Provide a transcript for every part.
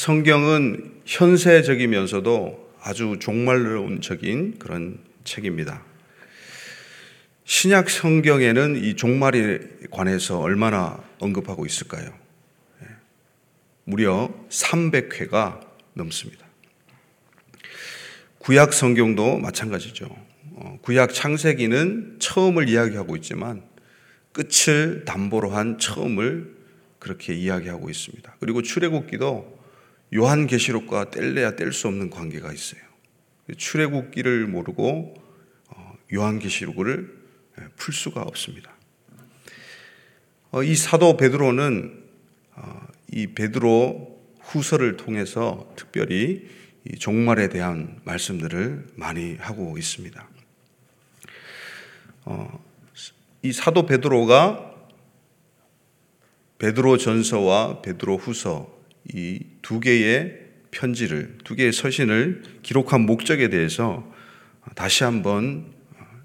성경은 현세적이면서도 아주 종말론적인 그런 책입니다. 신약 성경에는 이 종말에 관해서 얼마나 언급하고 있을까요? 예. 무려 300회가 넘습니다. 구약 성경도 마찬가지죠. 어, 구약 창세기는 처음을 이야기하고 있지만 끝을 담보로 한 처음을 그렇게 이야기하고 있습니다. 그리고 출애굽기도 요한계시록과 뗄래야 뗄 수 없는 관계가 있어요. 출애굽기를 모르고 어, 요한계시록을 예, 풀 수가 없습니다. 어, 이 사도 베드로는 어, 이 베드로 후서를 통해서 특별히 종말에 대한 말씀들을 많이 하고 있습니다. 이 사도 베드로가 베드로 전서와 베드로 후서 이 두 개의 편지를 두 개의 서신을 기록한 목적에 대해서 다시 한번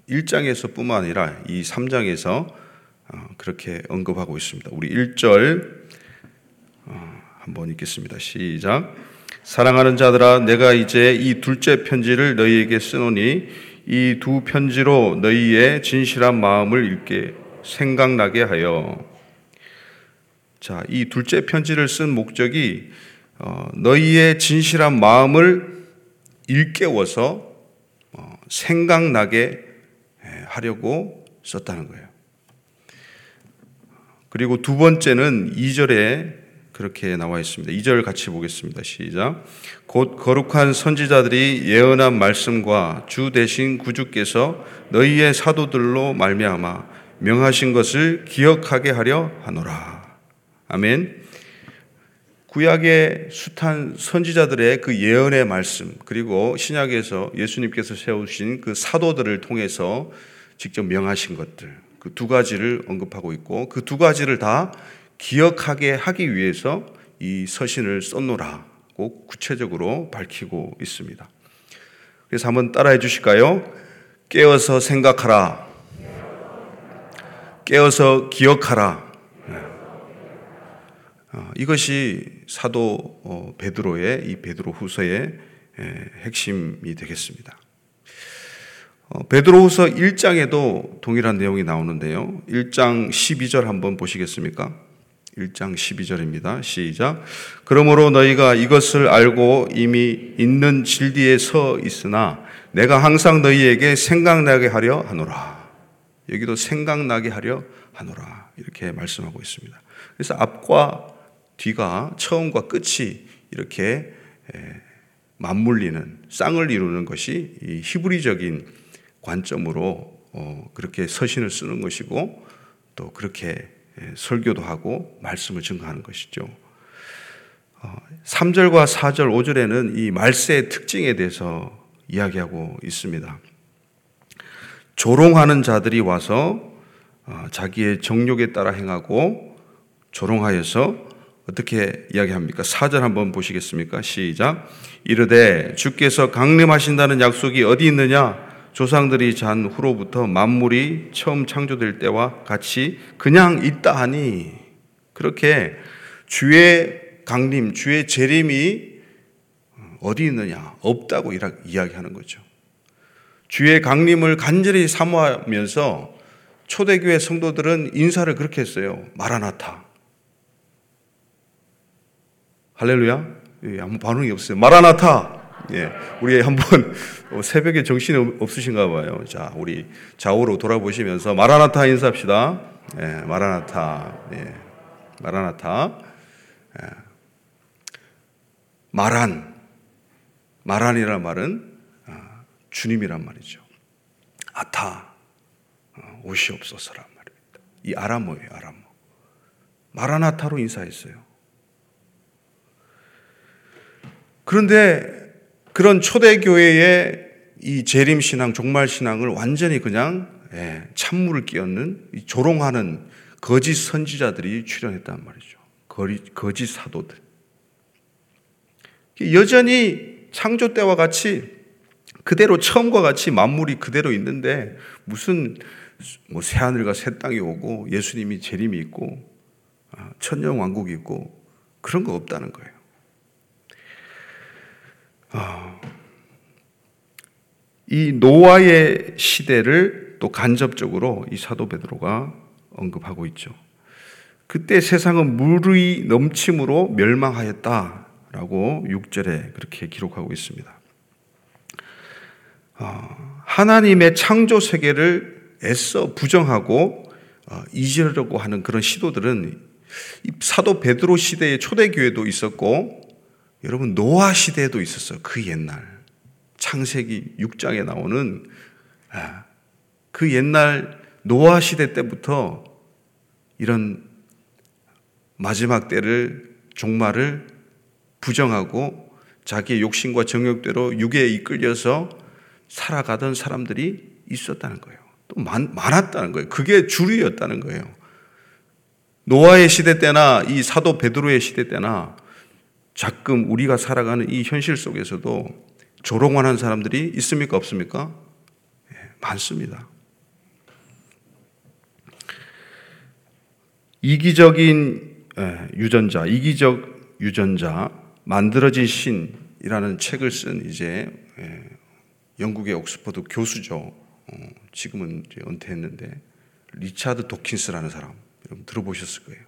1장에서 뿐만 아니라 이 3장에서 어, 그렇게 언급하고 있습니다. 우리 1절 어, 한번 읽겠습니다. 시작. 사랑하는 자들아 내가 이제 이 둘째 편지를 너희에게 쓰노니 이 두 편지로 너희의 진실한 마음을 읽게 생각나게 하여 자, 이 둘째 편지를 쓴 목적이 어, 너희의 진실한 마음을 일깨워서 어, 생각나게 하려고 썼다는 거예요. 그리고 두 번째는 2절에 그렇게 나와 있습니다. 2절 같이 보겠습니다. 시작. 곧 거룩한 선지자들이 예언한 말씀과 주 대신 구주께서 너희의 사도들로 말미암아 명하신 것을 기억하게 하려 하노라. 아멘. 구약의 숱한 선지자들의 그 예언의 말씀, 그리고 신약에서 예수님께서 세우신 그 사도들을 통해서 직접 명하신 것들 그 두 가지를 언급하고 있고 그 두 가지를 다 기억하게 하기 위해서 이 서신을 썼노라고 구체적으로 밝히고 있습니다. 그래서 한번 따라해 주실까요? 깨어서 생각하라. 깨어서 기억하라. 네. 어, 이것이 사도 어, 베드로의 이 베드로 후서의 핵심이 되겠습니다. 어, 베드로 후서 1장에도 동일한 내용이 나오는데요. 1장 12절 한번 보시겠습니까? 1장 12절입니다. 시작. 그러므로 너희가 이것을 알고 이미 있는 진리에 서 있으나 내가 항상 너희에게 생각나게 하려 하노라. 여기도 생각나게 하려 하노라. 이렇게 말씀하고 있습니다. 그래서 앞과 뒤가 처음과 끝이 이렇게 맞물리는 쌍을 이루는 것이 히브리적인 관점으로 어, 그렇게 서신을 쓰는 것이고 또 그렇게 예, 설교도 하고 말씀을 증거하는 것이죠. 3절과 4절, 5절에는 이 말세의 특징에 대해서 이야기하고 있습니다. 조롱하는 자들이 와서 어, 자기의 정욕에 따라 행하고 조롱하여서 어떻게 이야기합니까? 4절 한번 보시겠습니까? 시작. 이르되 주께서 강림하신다는 약속이 어디 있느냐? 조상들이 잔 후로부터 만물이 처음 창조될 때와 같이 그냥 있다 하니 그렇게 주의 강림, 주의 재림이 어디 있느냐? 없다고 이야기하는 거죠. 주의 강림을 간절히 사모하면서 초대교회 성도들은 인사를 그렇게 했어요. 마라나타. 할렐루야? 예, 아무 반응이 없어요. 마라나타. 예, 우리 한번 어, 새벽에 정신이 없으신가 봐요. 자, 우리 좌우로 돌아보시면서 마라나타 인사합시다. 예, 마라나타. 예, 마라나타. 예. 마란. 마란이라는 말은 아, 주님이란 말이죠. 아타. 어, 오시옵소서란 말입니다. 이 아람어예요, 아람어. 마라나타로 인사했어요. 그런데 그런 초대교회의 이 재림신앙, 종말신앙을 완전히 그냥 예, 찬물을 끼얹는 조롱하는 거짓 선지자들이 출현했단 말이죠. 거짓 사도들. 여전히 창조 때와 같이 그대로 처음과 같이 만물이 그대로 있는데 무슨 뭐 새하늘과 새 땅이 오고 예수님이 재림이 있고 아, 천년 왕국이 있고 그런 거 없다는 거예요. 이 노아의 시대를 또 간접적으로 이 사도 베드로가 언급하고 있죠. 그때 세상은 물의 넘침으로 멸망하였다라고 6절에 그렇게 기록하고 있습니다. 어, 하나님의 창조 세계를 애써 부정하고 어, 잊으려고 하는 그런 시도들은 사도 베드로 시대의 초대 교회도 있었고 여러분 노아 시대에도 있었어요. 그 옛날 창세기 6장에 나오는 아, 그 옛날 노아 시대 때부터 이런 마지막 때를 종말을 부정하고 자기의 욕심과 정욕대로 육에 이끌려서 살아가던 사람들이 있었다는 거예요. 또 많, 많았다는 거예요. 그게 주류였다는 거예요. 노아의 시대 때나 이 사도 베드로의 시대 때나 자금 우리가 살아가는 이 현실 속에서도 조롱하는 사람들이 있습니까? 없습니까? 예, 많습니다. 이기적인 예, 유전자, 이기적 유전자, 만들어진 신이라는 책을 쓴 이제 예, 영국의 옥스퍼드 교수죠. 어, 지금은 은퇴했는데 리차드 도킨스라는 사람 여러분 들어보셨을 거예요.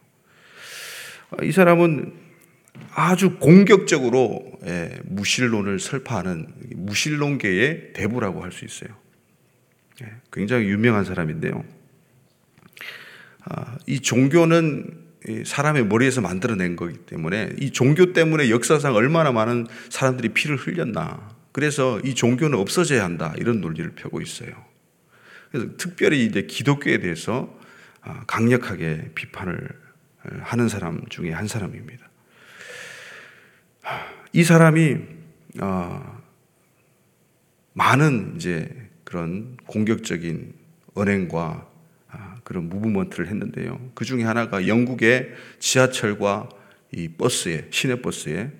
아, 이 사람은 아주 공격적으로 예, 무신론을 설파하는 무신론계의 대부라고 할 수 있어요. 예, 굉장히 유명한 사람인데요. 아, 이 종교는 사람의 머리에서 만들어낸 거기 때문에 이 종교 때문에 역사상 얼마나 많은 사람들이 피를 흘렸나. 그래서 이 종교는 없어져야 한다. 이런 논리를 펴고 있어요. 그래서 특별히 이제 기독교에 대해서 아, 강력하게 비판을 하는 사람 중에 한 사람입니다. 이 사람이 어, 많은 이제 그런 공격적인 언행과 아, 그런 무브먼트를 했는데요. 그 중에 하나가 영국의 지하철과 이 버스에 시내 버스에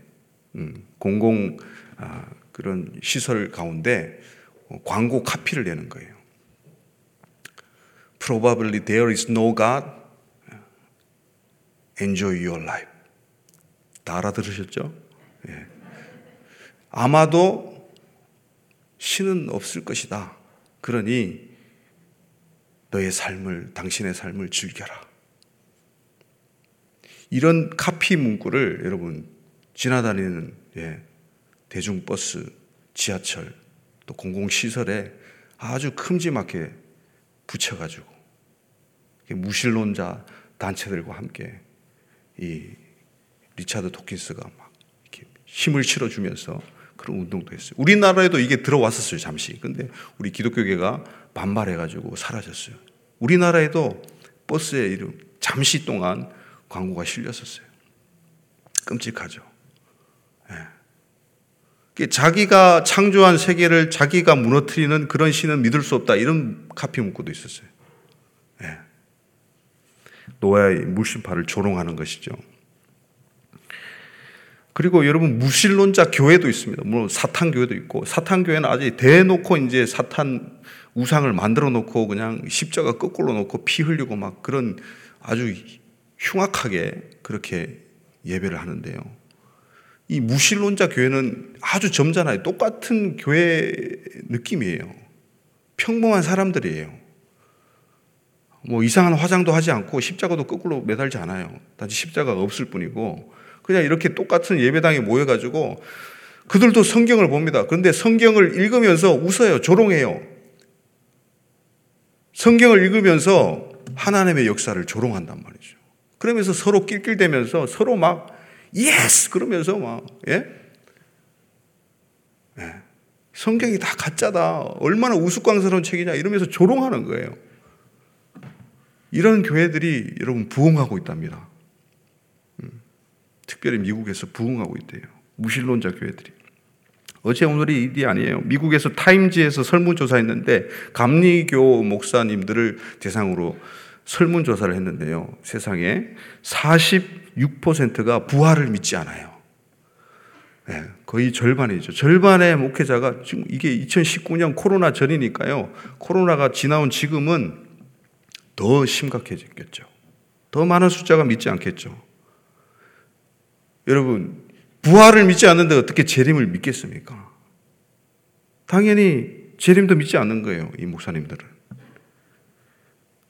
음, 공공 아, 그런 시설 가운데 어, 광고 카피를 내는 거예요. Probably there is no God. Enjoy your life. 다 알아들으셨죠? 예. 아마도 신은 없을 것이다. 그러니 너의 삶을, 당신의 삶을 즐겨라. 이런 카피 문구를 여러분 지나다니는 예, 대중버스, 지하철, 또 공공시설에 아주 큼지막하게 붙여가지고 무신론자 단체들과 함께 이 리차드 도킨스가 막 힘을 실어주면서 그런 운동도 했어요. 우리나라에도 이게 들어왔었어요, 잠시. 근데 우리 기독교계가 반발해가지고 사라졌어요. 우리나라에도 버스에 이름 잠시 동안 광고가 실렸었어요. 끔찍하죠. 네. 자기가 창조한 세계를 자기가 무너뜨리는 그런 신은 믿을 수 없다. 이런 카피 문구도 있었어요. 네. 노아의 물심파를 조롱하는 것이죠. 그리고 여러분 무신론자 교회도 있습니다. 물론 사탄 교회도 있고 사탄 교회는 아직 대놓고 이제 사탄 우상을 만들어 놓고 그냥 십자가 거꾸로 놓고 피 흘리고 막 그런 아주 흉악하게 그렇게 예배를 하는데요. 이 무신론자 교회는 아주 점잖아요. 똑같은 교회 느낌이에요. 평범한 사람들이에요. 뭐 이상한 화장도 하지 않고 십자가도 거꾸로 매달지 않아요. 단지 십자가가 없을 뿐이고 그냥 이렇게 똑같은 예배당에 모여가지고 그들도 성경을 봅니다. 그런데 성경을 읽으면서 웃어요. 조롱해요. 성경을 읽으면서 하나님의 역사를 조롱한단 말이죠. 그러면서 서로 낄낄대면서 서로 막 yes 그러면서 막 예? 예. 성경이 다 가짜다. 얼마나 우스꽝스러운 책이냐 이러면서 조롱하는 거예요. 이런 교회들이 여러분 부흥하고 있답니다. 특별히 미국에서 부흥하고 있대요. 무신론자 교회들이. 어제 오늘이 일이 아니에요. 미국에서 타임지에서 설문조사했는데 감리교 목사님들을 대상으로 설문조사를 했는데요. 세상에 46%가 부활을 믿지 않아요. 네, 거의 절반이죠. 절반의 목회자가 지금 이게 2019년 코로나 전이니까요. 코로나가 지나온 지금은 더 심각해졌겠죠. 더 많은 숫자가 믿지 않겠죠. 여러분, 부활을 믿지 않는데 어떻게 재림을 믿겠습니까? 당연히 재림도 믿지 않는 거예요, 이 목사님들은.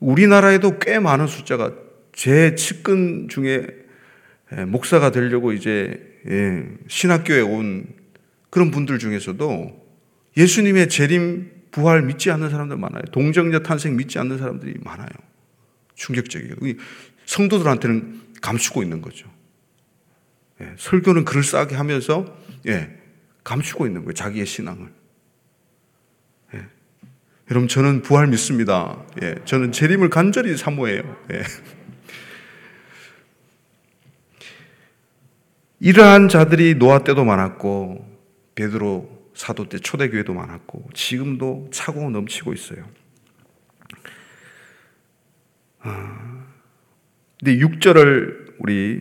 우리나라에도 꽤 많은 숫자가 제 측근 중에 목사가 되려고 이제 신학교에 온 그런 분들 중에서도 예수님의 재림 부활 믿지 않는 사람들 많아요. 동정녀 탄생 믿지 않는 사람들이 많아요. 충격적이에요. 성도들한테는 감추고 있는 거죠. 예, 설교는 그럴싸하게 하면서 예, 감추고 있는 거예요. 자기의 신앙을. 예. 여러분 저는 부활 믿습니다. 예, 저는 재림을 간절히 사모해요. 예. 이러한 자들이 노아 때도 많았고 베드로 사도 때 초대교회도 많았고 지금도 차고 넘치고 있어요. 아, 근데 6절을 우리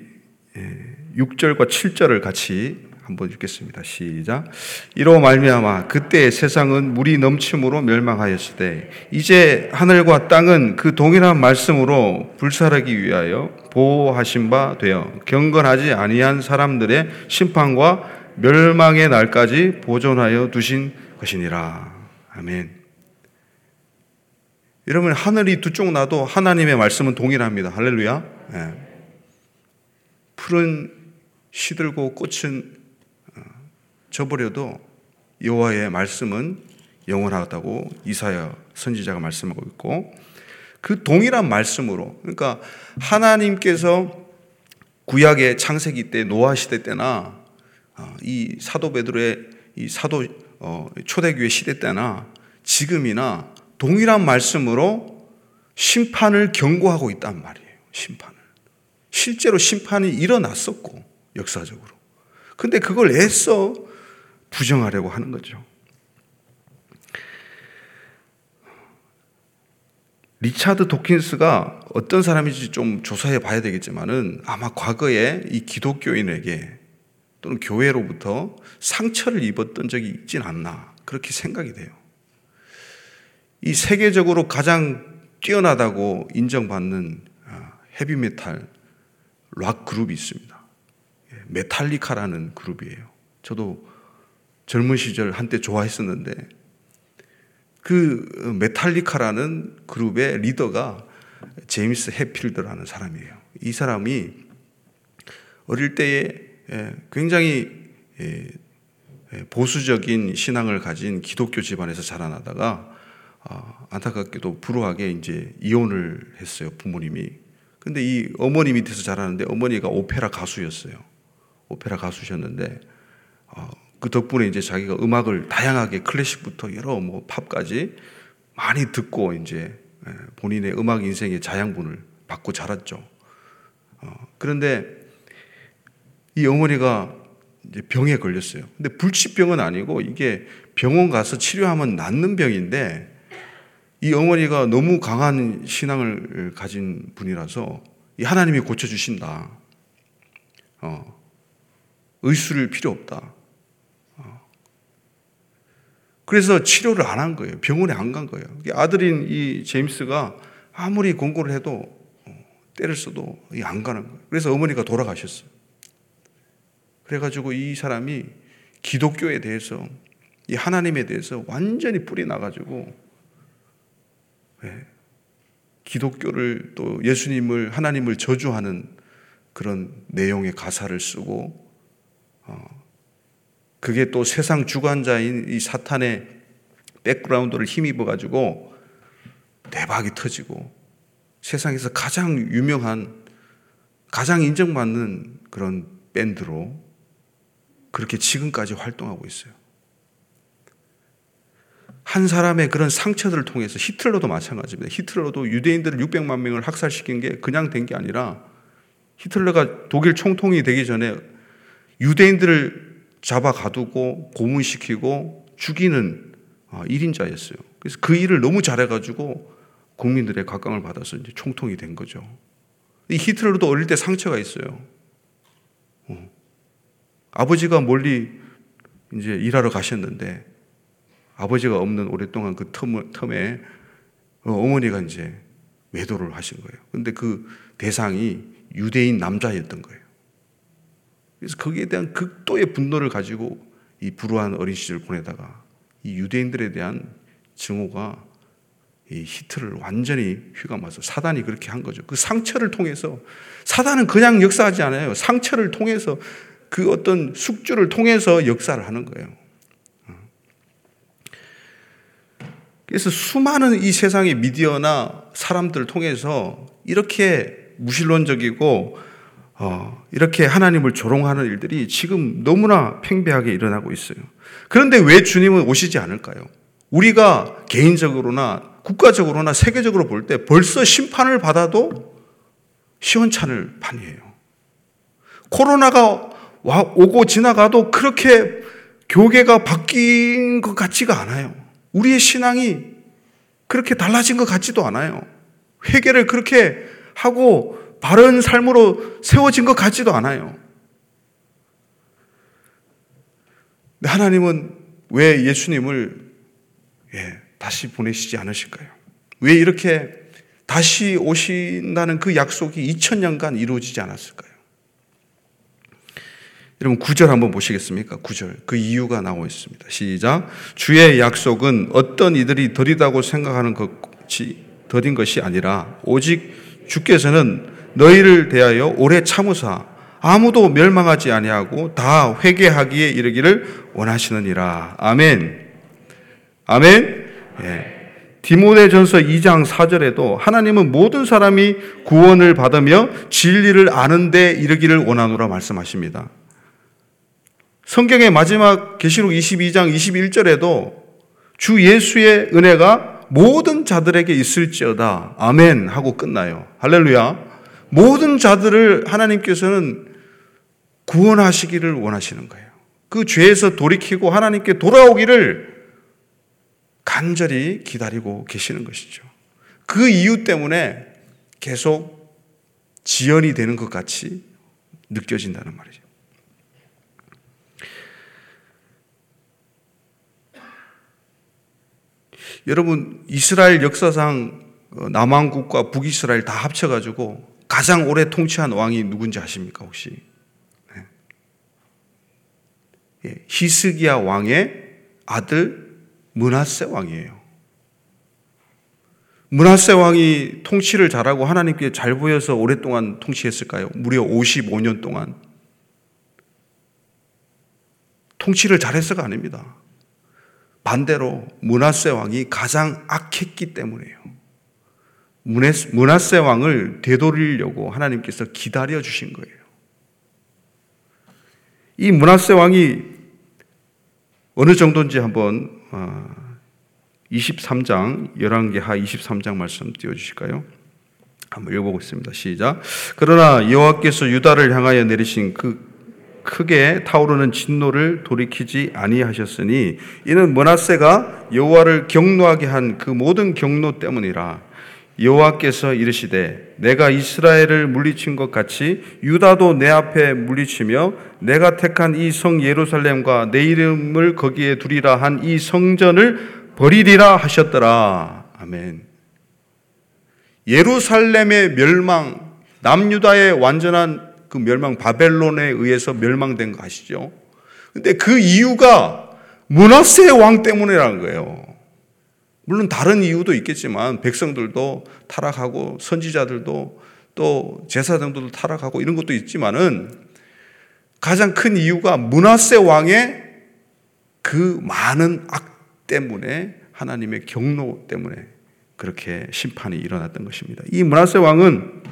6절과 예, 7절을 같이 한번 읽겠습니다. 시작. 이로 말미암아 그때 세상은 물이 넘침으로 멸망하였을 때 이제 하늘과 땅은 그 동일한 말씀으로 불살하기 위하여 보호하신 바 되어 경건하지 아니한 사람들의 심판과 멸망의 날까지 보존하여 두신 것이니라. 아멘. 여러분 하늘이 두 쪽 나도 하나님의 말씀은 동일합니다. 할렐루야. 네. 풀은 시들고 꽃은 저버려도 여호와의 말씀은 영원하다고 이사야 선지자가 말씀하고 있고 그 동일한 말씀으로 그러니까 하나님께서 구약의 창세기 때 노아 시대 때나 어, 이 사도 베드로의 이 사도 어, 초대교회 시대 때나 지금이나 동일한 말씀으로 심판을 경고하고 있단 말이에요. 심판을. 실제로 심판이 일어났었고 역사적으로. 근데 그걸 애써 부정하려고 하는 거죠. 리차드 도킨스가 어떤 사람인지 좀 조사해 봐야 되겠지만은 아마 과거에 이 기독교인에게 또는 교회로부터 상처를 입었던 적이 있진 않나 그렇게 생각이 돼요. 이 세계적으로 가장 뛰어나다고 인정받는 아, 헤비메탈 락 그룹이 있습니다. 예, 메탈리카라는 그룹이에요. 저도 젊은 시절 한때 좋아했었는데 그 메탈리카라는 그룹의 리더가 제임스 해필드라는 사람이에요. 이 사람이 어릴 때에 예, 굉장히 예, 예, 보수적인 신앙을 가진 기독교 집안에서 자라나다가 아, 안타깝게도 불우하게 이제 이혼을 했어요 부모님이. 근데 이 어머니 밑에서 자라는데 어머니가 오페라 가수였어요. 오페라 가수셨는데 어, 그 덕분에 이제 자기가 음악을 다양하게 클래식부터 여러 뭐 팝까지 많이 듣고 이제 예, 본인의 음악 인생의 자양분을 받고 자랐죠. 어, 그런데 이 어머니가 이제 병에 걸렸어요. 근데 불치병은 아니고 이게 병원 가서 치료하면 낫는 병인데 이 어머니가 너무 강한 신앙을 가진 분이라서 이 하나님이 고쳐주신다. 어, 의술일 필요 없다. 그래서 치료를 안 한 거예요. 병원에 안 간 거예요. 아들인 이 제임스가 아무리 공부를 해도 어, 때를 써도 안 가는 거예요. 그래서 어머니가 돌아가셨어요. 그래가지고 이 사람이 기독교에 대해서 이 하나님에 대해서 완전히 뿌리 나가지고 네. 기독교를 또 예수님을 하나님을 저주하는 그런 내용의 가사를 쓰고 어, 그게 또 세상 주관자인 이 사탄의 백그라운드를 힘입어 가지고 대박이 터지고 세상에서 가장 유명한 가장 인정받는 그런 밴드로 그렇게 지금까지 활동하고 있어요. 한 사람의 그런 상처들을 통해서 히틀러도 마찬가지입니다. 히틀러도 유대인들을 600만 명을 학살시킨 게 그냥 된 게 아니라 히틀러가 독일 총통이 되기 전에 유대인들을 잡아 가두고 고문시키고 죽이는 1인자였어요. 아, 그래서 그 일을 너무 잘해가지고 국민들의 각광을 받아서 이제 총통이 된 거죠. 이 히틀러도 어릴 때 상처가 있어요. 어. 아버지가 멀리 이제 일하러 가셨는데 아버지가 없는 오랫동안 그 텀, 텀에 어, 어머니가 이제 외도를 하신 거예요. 근데 그 대상이 유대인 남자였던 거예요. 그래서 거기에 대한 극도의 분노를 가지고 이 불우한 어린 시절 보내다가 이 유대인들에 대한 증오가 이 히트를 완전히 휘감아서 사단이 그렇게 한 거죠. 그 상처를 통해서 사단은 그냥 역사하지 않아요. 상처를 통해서 그 어떤 숙주를 통해서 역사를 하는 거예요. 그래서 수많은 이 세상의 미디어나 사람들을 통해서 이렇게 무신론적이고 어, 이렇게 하나님을 조롱하는 일들이 지금 너무나 팽배하게 일어나고 있어요. 그런데 왜 주님은 오시지 않을까요? 우리가 개인적으로나 국가적으로나 세계적으로 볼 때 벌써 심판을 받아도 시원찮을 판이에요. 코로나가 오고 지나가도 그렇게 교계가 바뀐 것 같지가 않아요. 우리의 신앙이 그렇게 달라진 것 같지도 않아요. 회개를 그렇게 하고 바른 삶으로 세워진 것 같지도 않아요. 하나님은 왜 예수님을 예, 다시 보내시지 않으실까요? 왜 이렇게 다시 오신다는 그 약속이 2000년간 이루어지지 않았을까요? 여러분 9절 한번 보시겠습니까? 9절. 그 이유가 나오고 있습니다. 시작. 주의 약속은 어떤 이들이 더디다고 생각하는 것이 더딘 것이 아니라 오직 주께서는 너희를 대하여 오래 참으사 아무도 멸망하지 아니하고 다 회개하기에 이르기를 원하시느니라. 아멘. 아멘. 예. 디모데전서 2장 4절에도 하나님은 모든 사람이 구원을 받으며 진리를 아는데 이르기를 원하노라 말씀하십니다. 성경의 마지막 계시록 22장 21절에도 주 예수의 은혜가 모든 자들에게 있을지어다. 아멘 하고 끝나요. 할렐루야. 모든 자들을 하나님께서는 구원하시기를 원하시는 거예요. 그 죄에서 돌이키고 하나님께 돌아오기를 간절히 기다리고 계시는 것이죠. 그 이유 때문에 계속 지연이 되는 것 같이 느껴진다는 말이죠. 여러분, 이스라엘 역사상 남왕국과 북이스라엘 다 합쳐가지고 가장 오래 통치한 왕이 누군지 아십니까, 혹시? 네. 예, 히스기야 왕의 아들 문하세 왕이에요. 문하세 왕이 통치를 잘하고 하나님께 잘 보여서 오랫동안 통치했을까요? 무려 55년 동안. 통치를 잘했어가 아닙니다. 반대로 문하세 왕이 가장 악했기 때문에요. 문하세 왕을 되돌리려고 하나님께서 기다려 주신 거예요. 이 문하세 왕이 어느 정도인지 한번 23장 11개 하 23장 말씀 띄워 주실까요? 한번 읽어보겠습니다. 시작. 그러나 여호와께서 유다를 향하여 내리신 그 크게 타오르는 진노를 돌이키지 아니하셨으니 이는 문하세가 여호와를 경노하게 한 그 모든 경노 때문이라 여호와께서 이르시되 내가 이스라엘을 물리친 것 같이 유다도 내 앞에 물리치며 내가 택한 이 성 예루살렘과 내 이름을 거기에 두리라 한 이 성전을 버리리라 하셨더라. 아멘. 예루살렘의 멸망, 남유다의 완전한 그 멸망 바벨론에 의해서 멸망된 거 아시죠? 근데 그 이유가 문하세 왕 때문이라는 거예요. 물론 다른 이유도 있겠지만 백성들도 타락하고 선지자들도 또 제사장들도 타락하고 이런 것도 있지만은 가장 큰 이유가 문하세 왕의 그 많은 악 때문에 하나님의 경로 때문에 그렇게 심판이 일어났던 것입니다. 이 문하세 왕은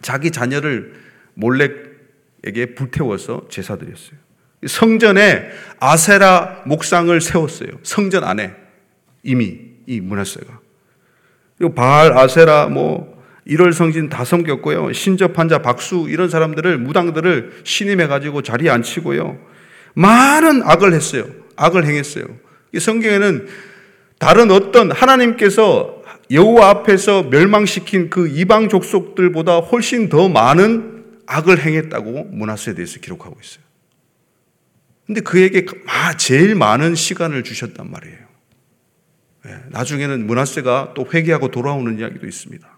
자기 자녀를 몰렉에게 불태워서 제사 드렸어요. 성전에 아세라 목상을 세웠어요. 성전 안에 이미 이 문하세가. 그리고 바알, 아세라, 뭐, 일월 성진 다 섬겼고요. 신접한 자, 박수, 이런 사람들을, 무당들을 신임해가지고 자리에 앉히고요. 많은 악을 했어요. 악을 행했어요. 이 성경에는 다른 어떤 하나님께서 여호와 앞에서 멸망시킨 그 이방 족속들보다 훨씬 더 많은 악을 행했다고 문하세에 대해서 기록하고 있어요. 근데 그에게 제일 많은 시간을 주셨단 말이에요. 예, 나중에는 문하세가 또 회개하고 돌아오는 이야기도 있습니다.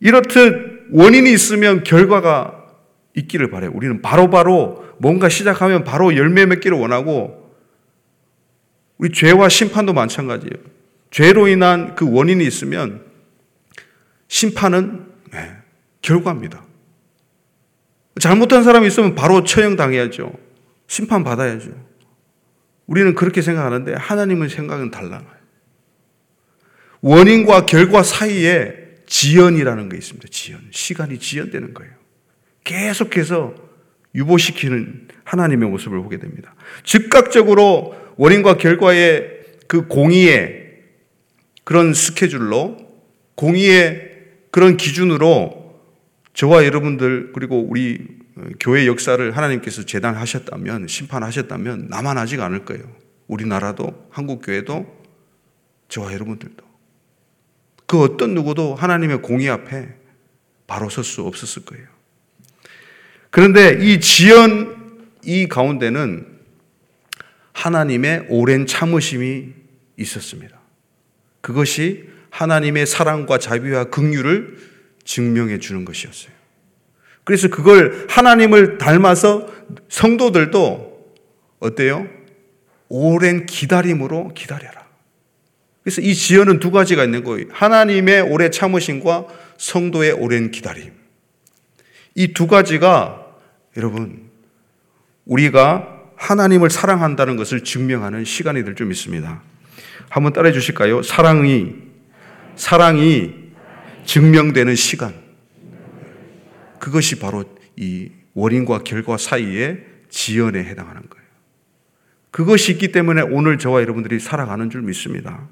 이렇듯 원인이 있으면 결과가 있기를 바래요. 우리는 바로바로 바로 뭔가 시작하면 바로 열매 맺기를 원하고 우리 죄와 심판도 마찬가지예요. 죄로 인한 그 원인이 있으면 심판은 네, 결과입니다. 잘못한 사람이 있으면 바로 처형당해야죠. 심판받아야죠. 우리는 그렇게 생각하는데 하나님의 생각은 달라요. 원인과 결과 사이에 지연이라는 게 있습니다. 지연. 시간이 지연되는 거예요. 계속해서 유보시키는 하나님의 모습을 보게 됩니다. 즉각적으로 원인과 결과의 그 공의의 그런 스케줄로 공의의 그런 기준으로 저와 여러분들 그리고 우리 교회 역사를 하나님께서 재단하셨다면 심판하셨다면 나만 하지 않을 거예요. 우리나라도 한국 교회도 저와 여러분들도 그 어떤 누구도 하나님의 공의 앞에 바로 설 수 없었을 거예요. 그런데 이 지연 이 가운데는 하나님의 오랜 참으심이 있었습니다. 그것이 하나님의 사랑과 자비와 긍휼을 증명해 주는 것이었어요. 그래서 그걸 하나님을 닮아서 성도들도 어때요? 오랜 기다림으로 기다려라. 그래서 이 지연은 두 가지가 있는 거예요. 하나님의 오래 참으심과 성도의 오랜 기다림. 이 두 가지가 여러분 우리가 하나님을 사랑한다는 것을 증명하는 시간이 될 좀 있습니다. 한번 따라해 주실까요? 사랑이 사랑이 증명되는 시간. 그것이 바로 이 원인과 결과 사이의 지연에 해당하는 거예요. 그것이 있기 때문에 오늘 저와 여러분들이 살아가는 줄 믿습니다.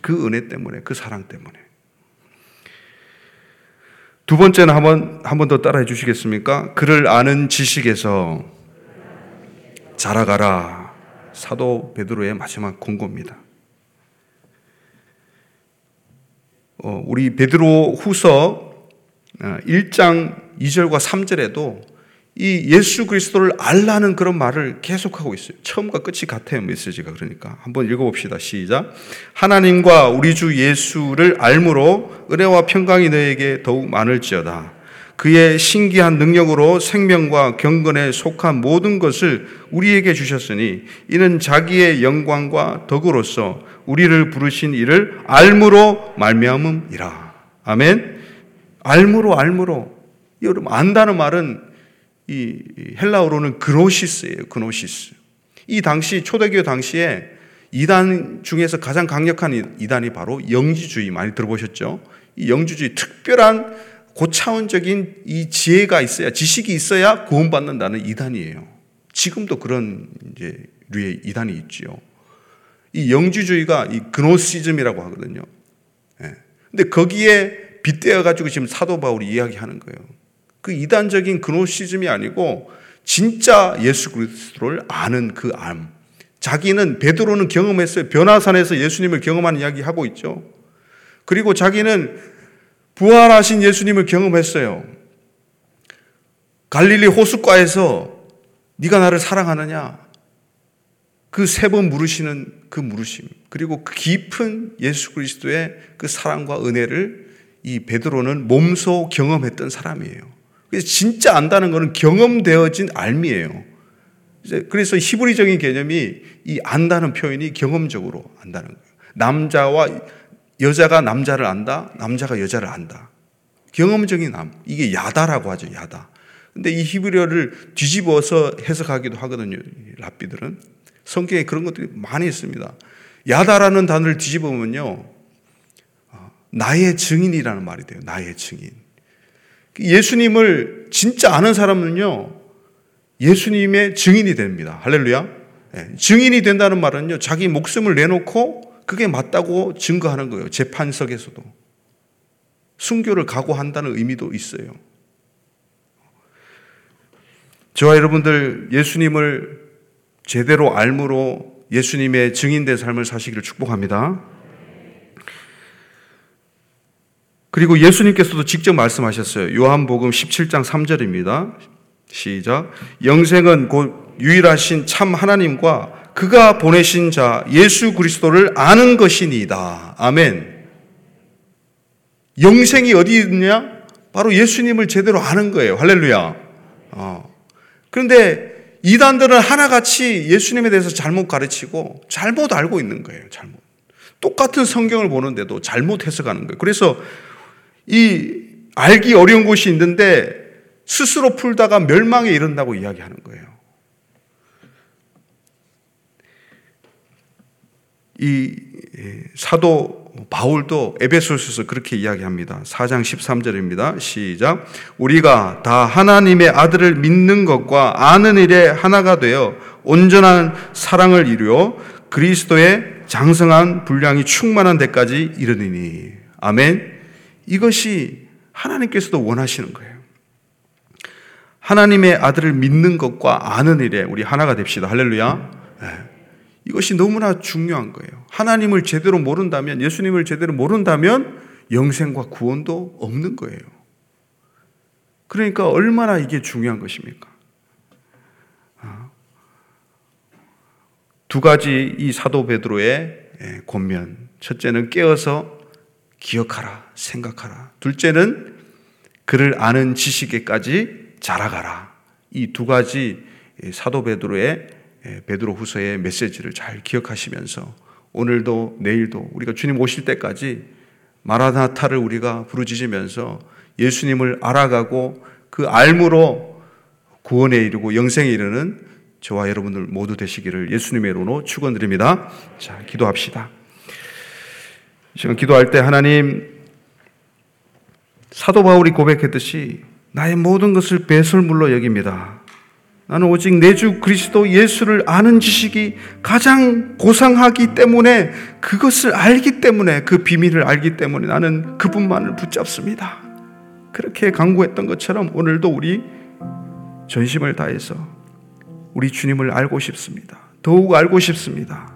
그 은혜 때문에, 그 사랑 때문에. 두 번째는 한번, 한 번 더 따라해 주시겠습니까? 그를 아는 지식에서 자라가라. 사도 베드로의 마지막 공고입니다. 어, 우리 베드로 후서 1장 어, 2절과 3절에도 이 예수 그리스도를 알라는 그런 말을 계속하고 있어요. 처음과 끝이 같아요, 메시지가. 그러니까. 한번 읽어봅시다. 시작. 하나님과 우리 주 예수를 알므로 은혜와 평강이 너에게 더욱 많을지어다. 그의 신기한 능력으로 생명과 경건에 속한 모든 것을 우리에게 주셨으니 이는 자기의 영광과 덕으로서 우리를 부르신 이를 알므로 말미암음이라. 아멘. 알므로 알므로 여러분 안다는 말은 이 헬라어로는 그노시스예요. 그노시스. 이 당시 초대교 당시에 이단 중에서 가장 강력한 이단이 바로 영지주의 많이 들어보셨죠? 이 영지주의 특별한 고차원적인 이 지혜가 있어야 지식이 있어야 구원받는다는 이단이에요. 지금도 그런 이제 류의 이단이 있지요. 이 영지주의가 이 그노시즘이라고 하거든요. 예. 근데 거기에 빗대어 가지고 지금 사도 바울이 이야기하는 거예요. 그 이단적인 그노시즘이 아니고 진짜 예수 그리스도를 아는 그 암. 자기는 베드로는 경험했어요. 변화산에서 예수님을 경험한 이야기 하고 있죠. 그리고 자기는 부활하신 예수님을 경험했어요. 갈릴리 호숫가에서 네가 나를 사랑하느냐? 그 세 번 물으시는 그 물으심 그리고 그 깊은 예수 그리스도의 그 사랑과 은혜를 이 베드로는 몸소 경험했던 사람이에요. 그래서 진짜 안다는 것은 경험되어진 알미예요. 그래서 히브리적인 개념이 이 안다는 표현이 경험적으로 안다는 거예요. 남자와 여자가 남자를 안다, 남자가 여자를 안다. 경험적인 암. 이게 야다라고 하죠, 야다. 근데 이 히브리어를 뒤집어서 해석하기도 하거든요, 랍비들은. 성경에 그런 것들이 많이 있습니다. 야다라는 단어를 뒤집으면요, 어, 나의 증인이라는 말이 돼요, 나의 증인. 예수님을 진짜 아는 사람은요, 예수님의 증인이 됩니다. 할렐루야. 네. 증인이 된다는 말은요, 자기 목숨을 내놓고 그게 맞다고 증거하는 거예요. 재판석에서도. 순교를 각오한다는 의미도 있어요. 저와 여러분들 예수님을 제대로 알므로 예수님의 증인된 삶을 사시기를 축복합니다. 그리고 예수님께서도 직접 말씀하셨어요. 요한복음 17장 3절입니다. 시작. 영생은 곧 유일하신 참 하나님과 그가 보내신 자 예수 그리스도를 아는 것이니이다. 아멘. 영생이 어디 있냐? 바로 예수님을 제대로 아는 거예요. 할렐루야. 어. 그런데 이단들은 하나같이 예수님에 대해서 잘못 가르치고 잘못 알고 있는 거예요. 잘못. 똑같은 성경을 보는데도 잘못 해석하는 거예요. 그래서 이 알기 어려운 곳이 있는데 스스로 풀다가 멸망에 이른다고 이야기하는 거예요. 이 사도 바울도 에베소서에서 그렇게 이야기합니다. 4장 13절입니다. 시작. 우리가 다 하나님의 아들을 믿는 것과 아는 일에 하나가 되어 온전한 사랑을 이루어 그리스도의 장성한 분량이 충만한 데까지 이르니니. 아멘. 이것이 하나님께서도 원하시는 거예요. 하나님의 아들을 믿는 것과 아는 일에 우리 하나가 됩시다. 할렐루야. 네. 이것이 너무나 중요한 거예요. 하나님을 제대로 모른다면, 예수님을 제대로 모른다면 영생과 구원도 없는 거예요. 그러니까 얼마나 이게 중요한 것입니까? 아. 두 가지 이 사도 베드로의 예, 권면. 첫째는 깨어서 기억하라, 생각하라. 둘째는 그를 아는 지식에까지 자라가라. 이 두 가지 사도 베드로의 예, 베드로 후서의 메시지를 잘 기억하시면서 오늘도 내일도 우리가 주님 오실 때까지 마라나타를 우리가 부르짖으면서 예수님을 알아가고 그 알므로 구원에 이르고 영생에 이르는 저와 여러분들 모두 되시기를 예수님의 이름으로 축원드립니다. 자, 기도합시다. 지금 기도할 때 하나님 사도 바울이 고백했듯이 나의 모든 것을 배설물로 여깁니다. 나는 오직 내 주 그리스도 예수를 아는 지식이 가장 고상하기 때문에 그것을 알기 때문에 그 비밀을 알기 때문에 나는 그분만을 붙잡습니다. 그렇게 강구했던 것처럼 오늘도 우리 전심을 다해서 우리 주님을 알고 싶습니다. 더욱 알고 싶습니다.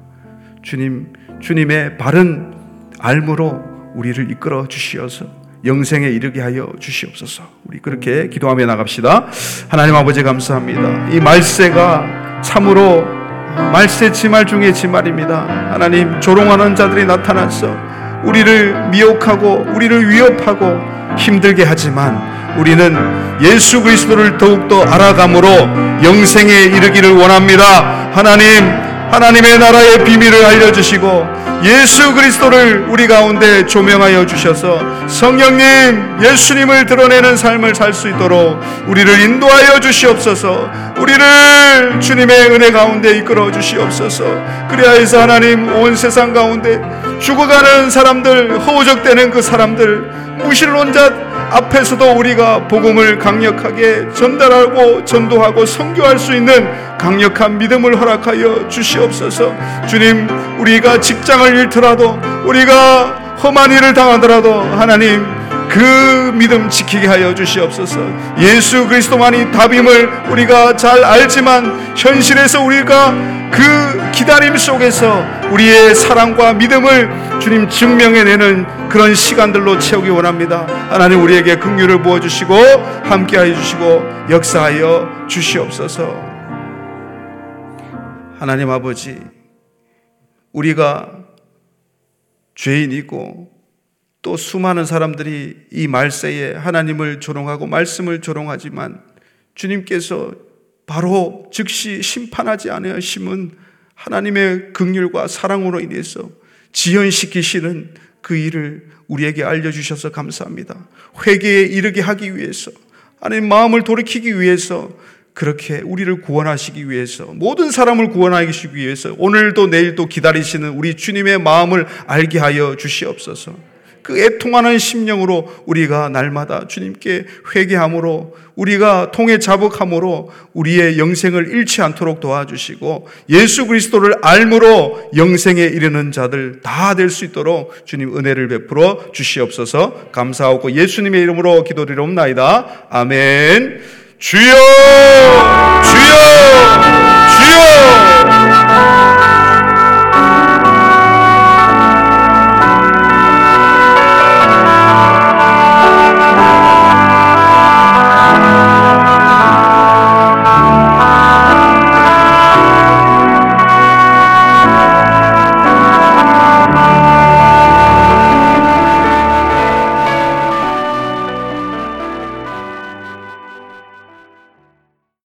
주님, 주님의 바른 알므로 우리를 이끌어 주시어서 영생에 이르게 하여 주시옵소서. 우리 그렇게 기도하며 나갑시다. 하나님 아버지 감사합니다. 이 말세가 참으로 말세 지말 중에 지말입니다. 하나님 조롱하는 자들이 나타나서 우리를 미혹하고 우리를 위협하고 힘들게 하지만 우리는 예수 그리스도를 더욱더 알아감으로 영생에 이르기를 원합니다. 하나님, 하나님의 나라의 비밀을 알려주시고 예수 그리스도를 우리 가운데 조명하여 주셔서 성령님 예수님을 드러내는 삶을 살 수 있도록 우리를 인도하여 주시옵소서. 우리를 주님의 은혜 가운데 이끌어 주시옵소서. 그리하여서 하나님 온 세상 가운데 죽어가는 사람들 허우적대는 그 사람들 무신론자 앞에서도 우리가 복음을 강력하게 전달하고 전도하고 선교할 수 있는 강력한 믿음을 허락하여 주시옵소서. 주님, 우리가 직장을 잃더라도 우리가 험한 일을 당하더라도 하나님 그 믿음 지키게 하여 주시옵소서. 예수 그리스도만이 답임을 우리가 잘 알지만 현실에서 우리가 그 기다림 속에서 우리의 사랑과 믿음을 주님 증명해내는 그런 시간들로 채우기 원합니다. 하나님 우리에게 긍휼을 부어 주시고 함께하여 주시고 역사하여 주시옵소서. 하나님 아버지 우리가 죄인이고 또 수많은 사람들이 이 말세에 하나님을 조롱하고 말씀을 조롱하지만 주님께서 바로 즉시 심판하지 않으심은 하나님의 극률과 사랑으로 인해서 지연시키시는 그 일을 우리에게 알려주셔서 감사합니다. 회개에 이르게 하기 위해서, 하나님 마음을 돌이키기 위해서, 그렇게 우리를 구원하시기 위해서, 모든 사람을 구원하시기 위해서, 오늘도 내일도 기다리시는 우리 주님의 마음을 알게 하여 주시옵소서. 그 애통하는 심령으로 우리가 날마다 주님께 회개함으로 우리가 통해 자복함으로 우리의 영생을 잃지 않도록 도와주시고 예수 그리스도를 알므로 영생에 이르는 자들 다 될 수 있도록 주님 은혜를 베풀어 주시옵소서 감사하고 예수님의 이름으로 기도드리옵나이다. 아멘. 주여! 주여! 주여!